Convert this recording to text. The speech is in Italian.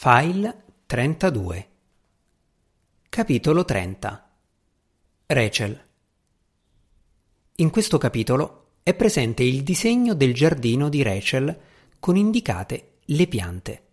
File 32 Capitolo 30 Rachel. In questo capitolo è presente il disegno del giardino di Rachel con indicate le piante.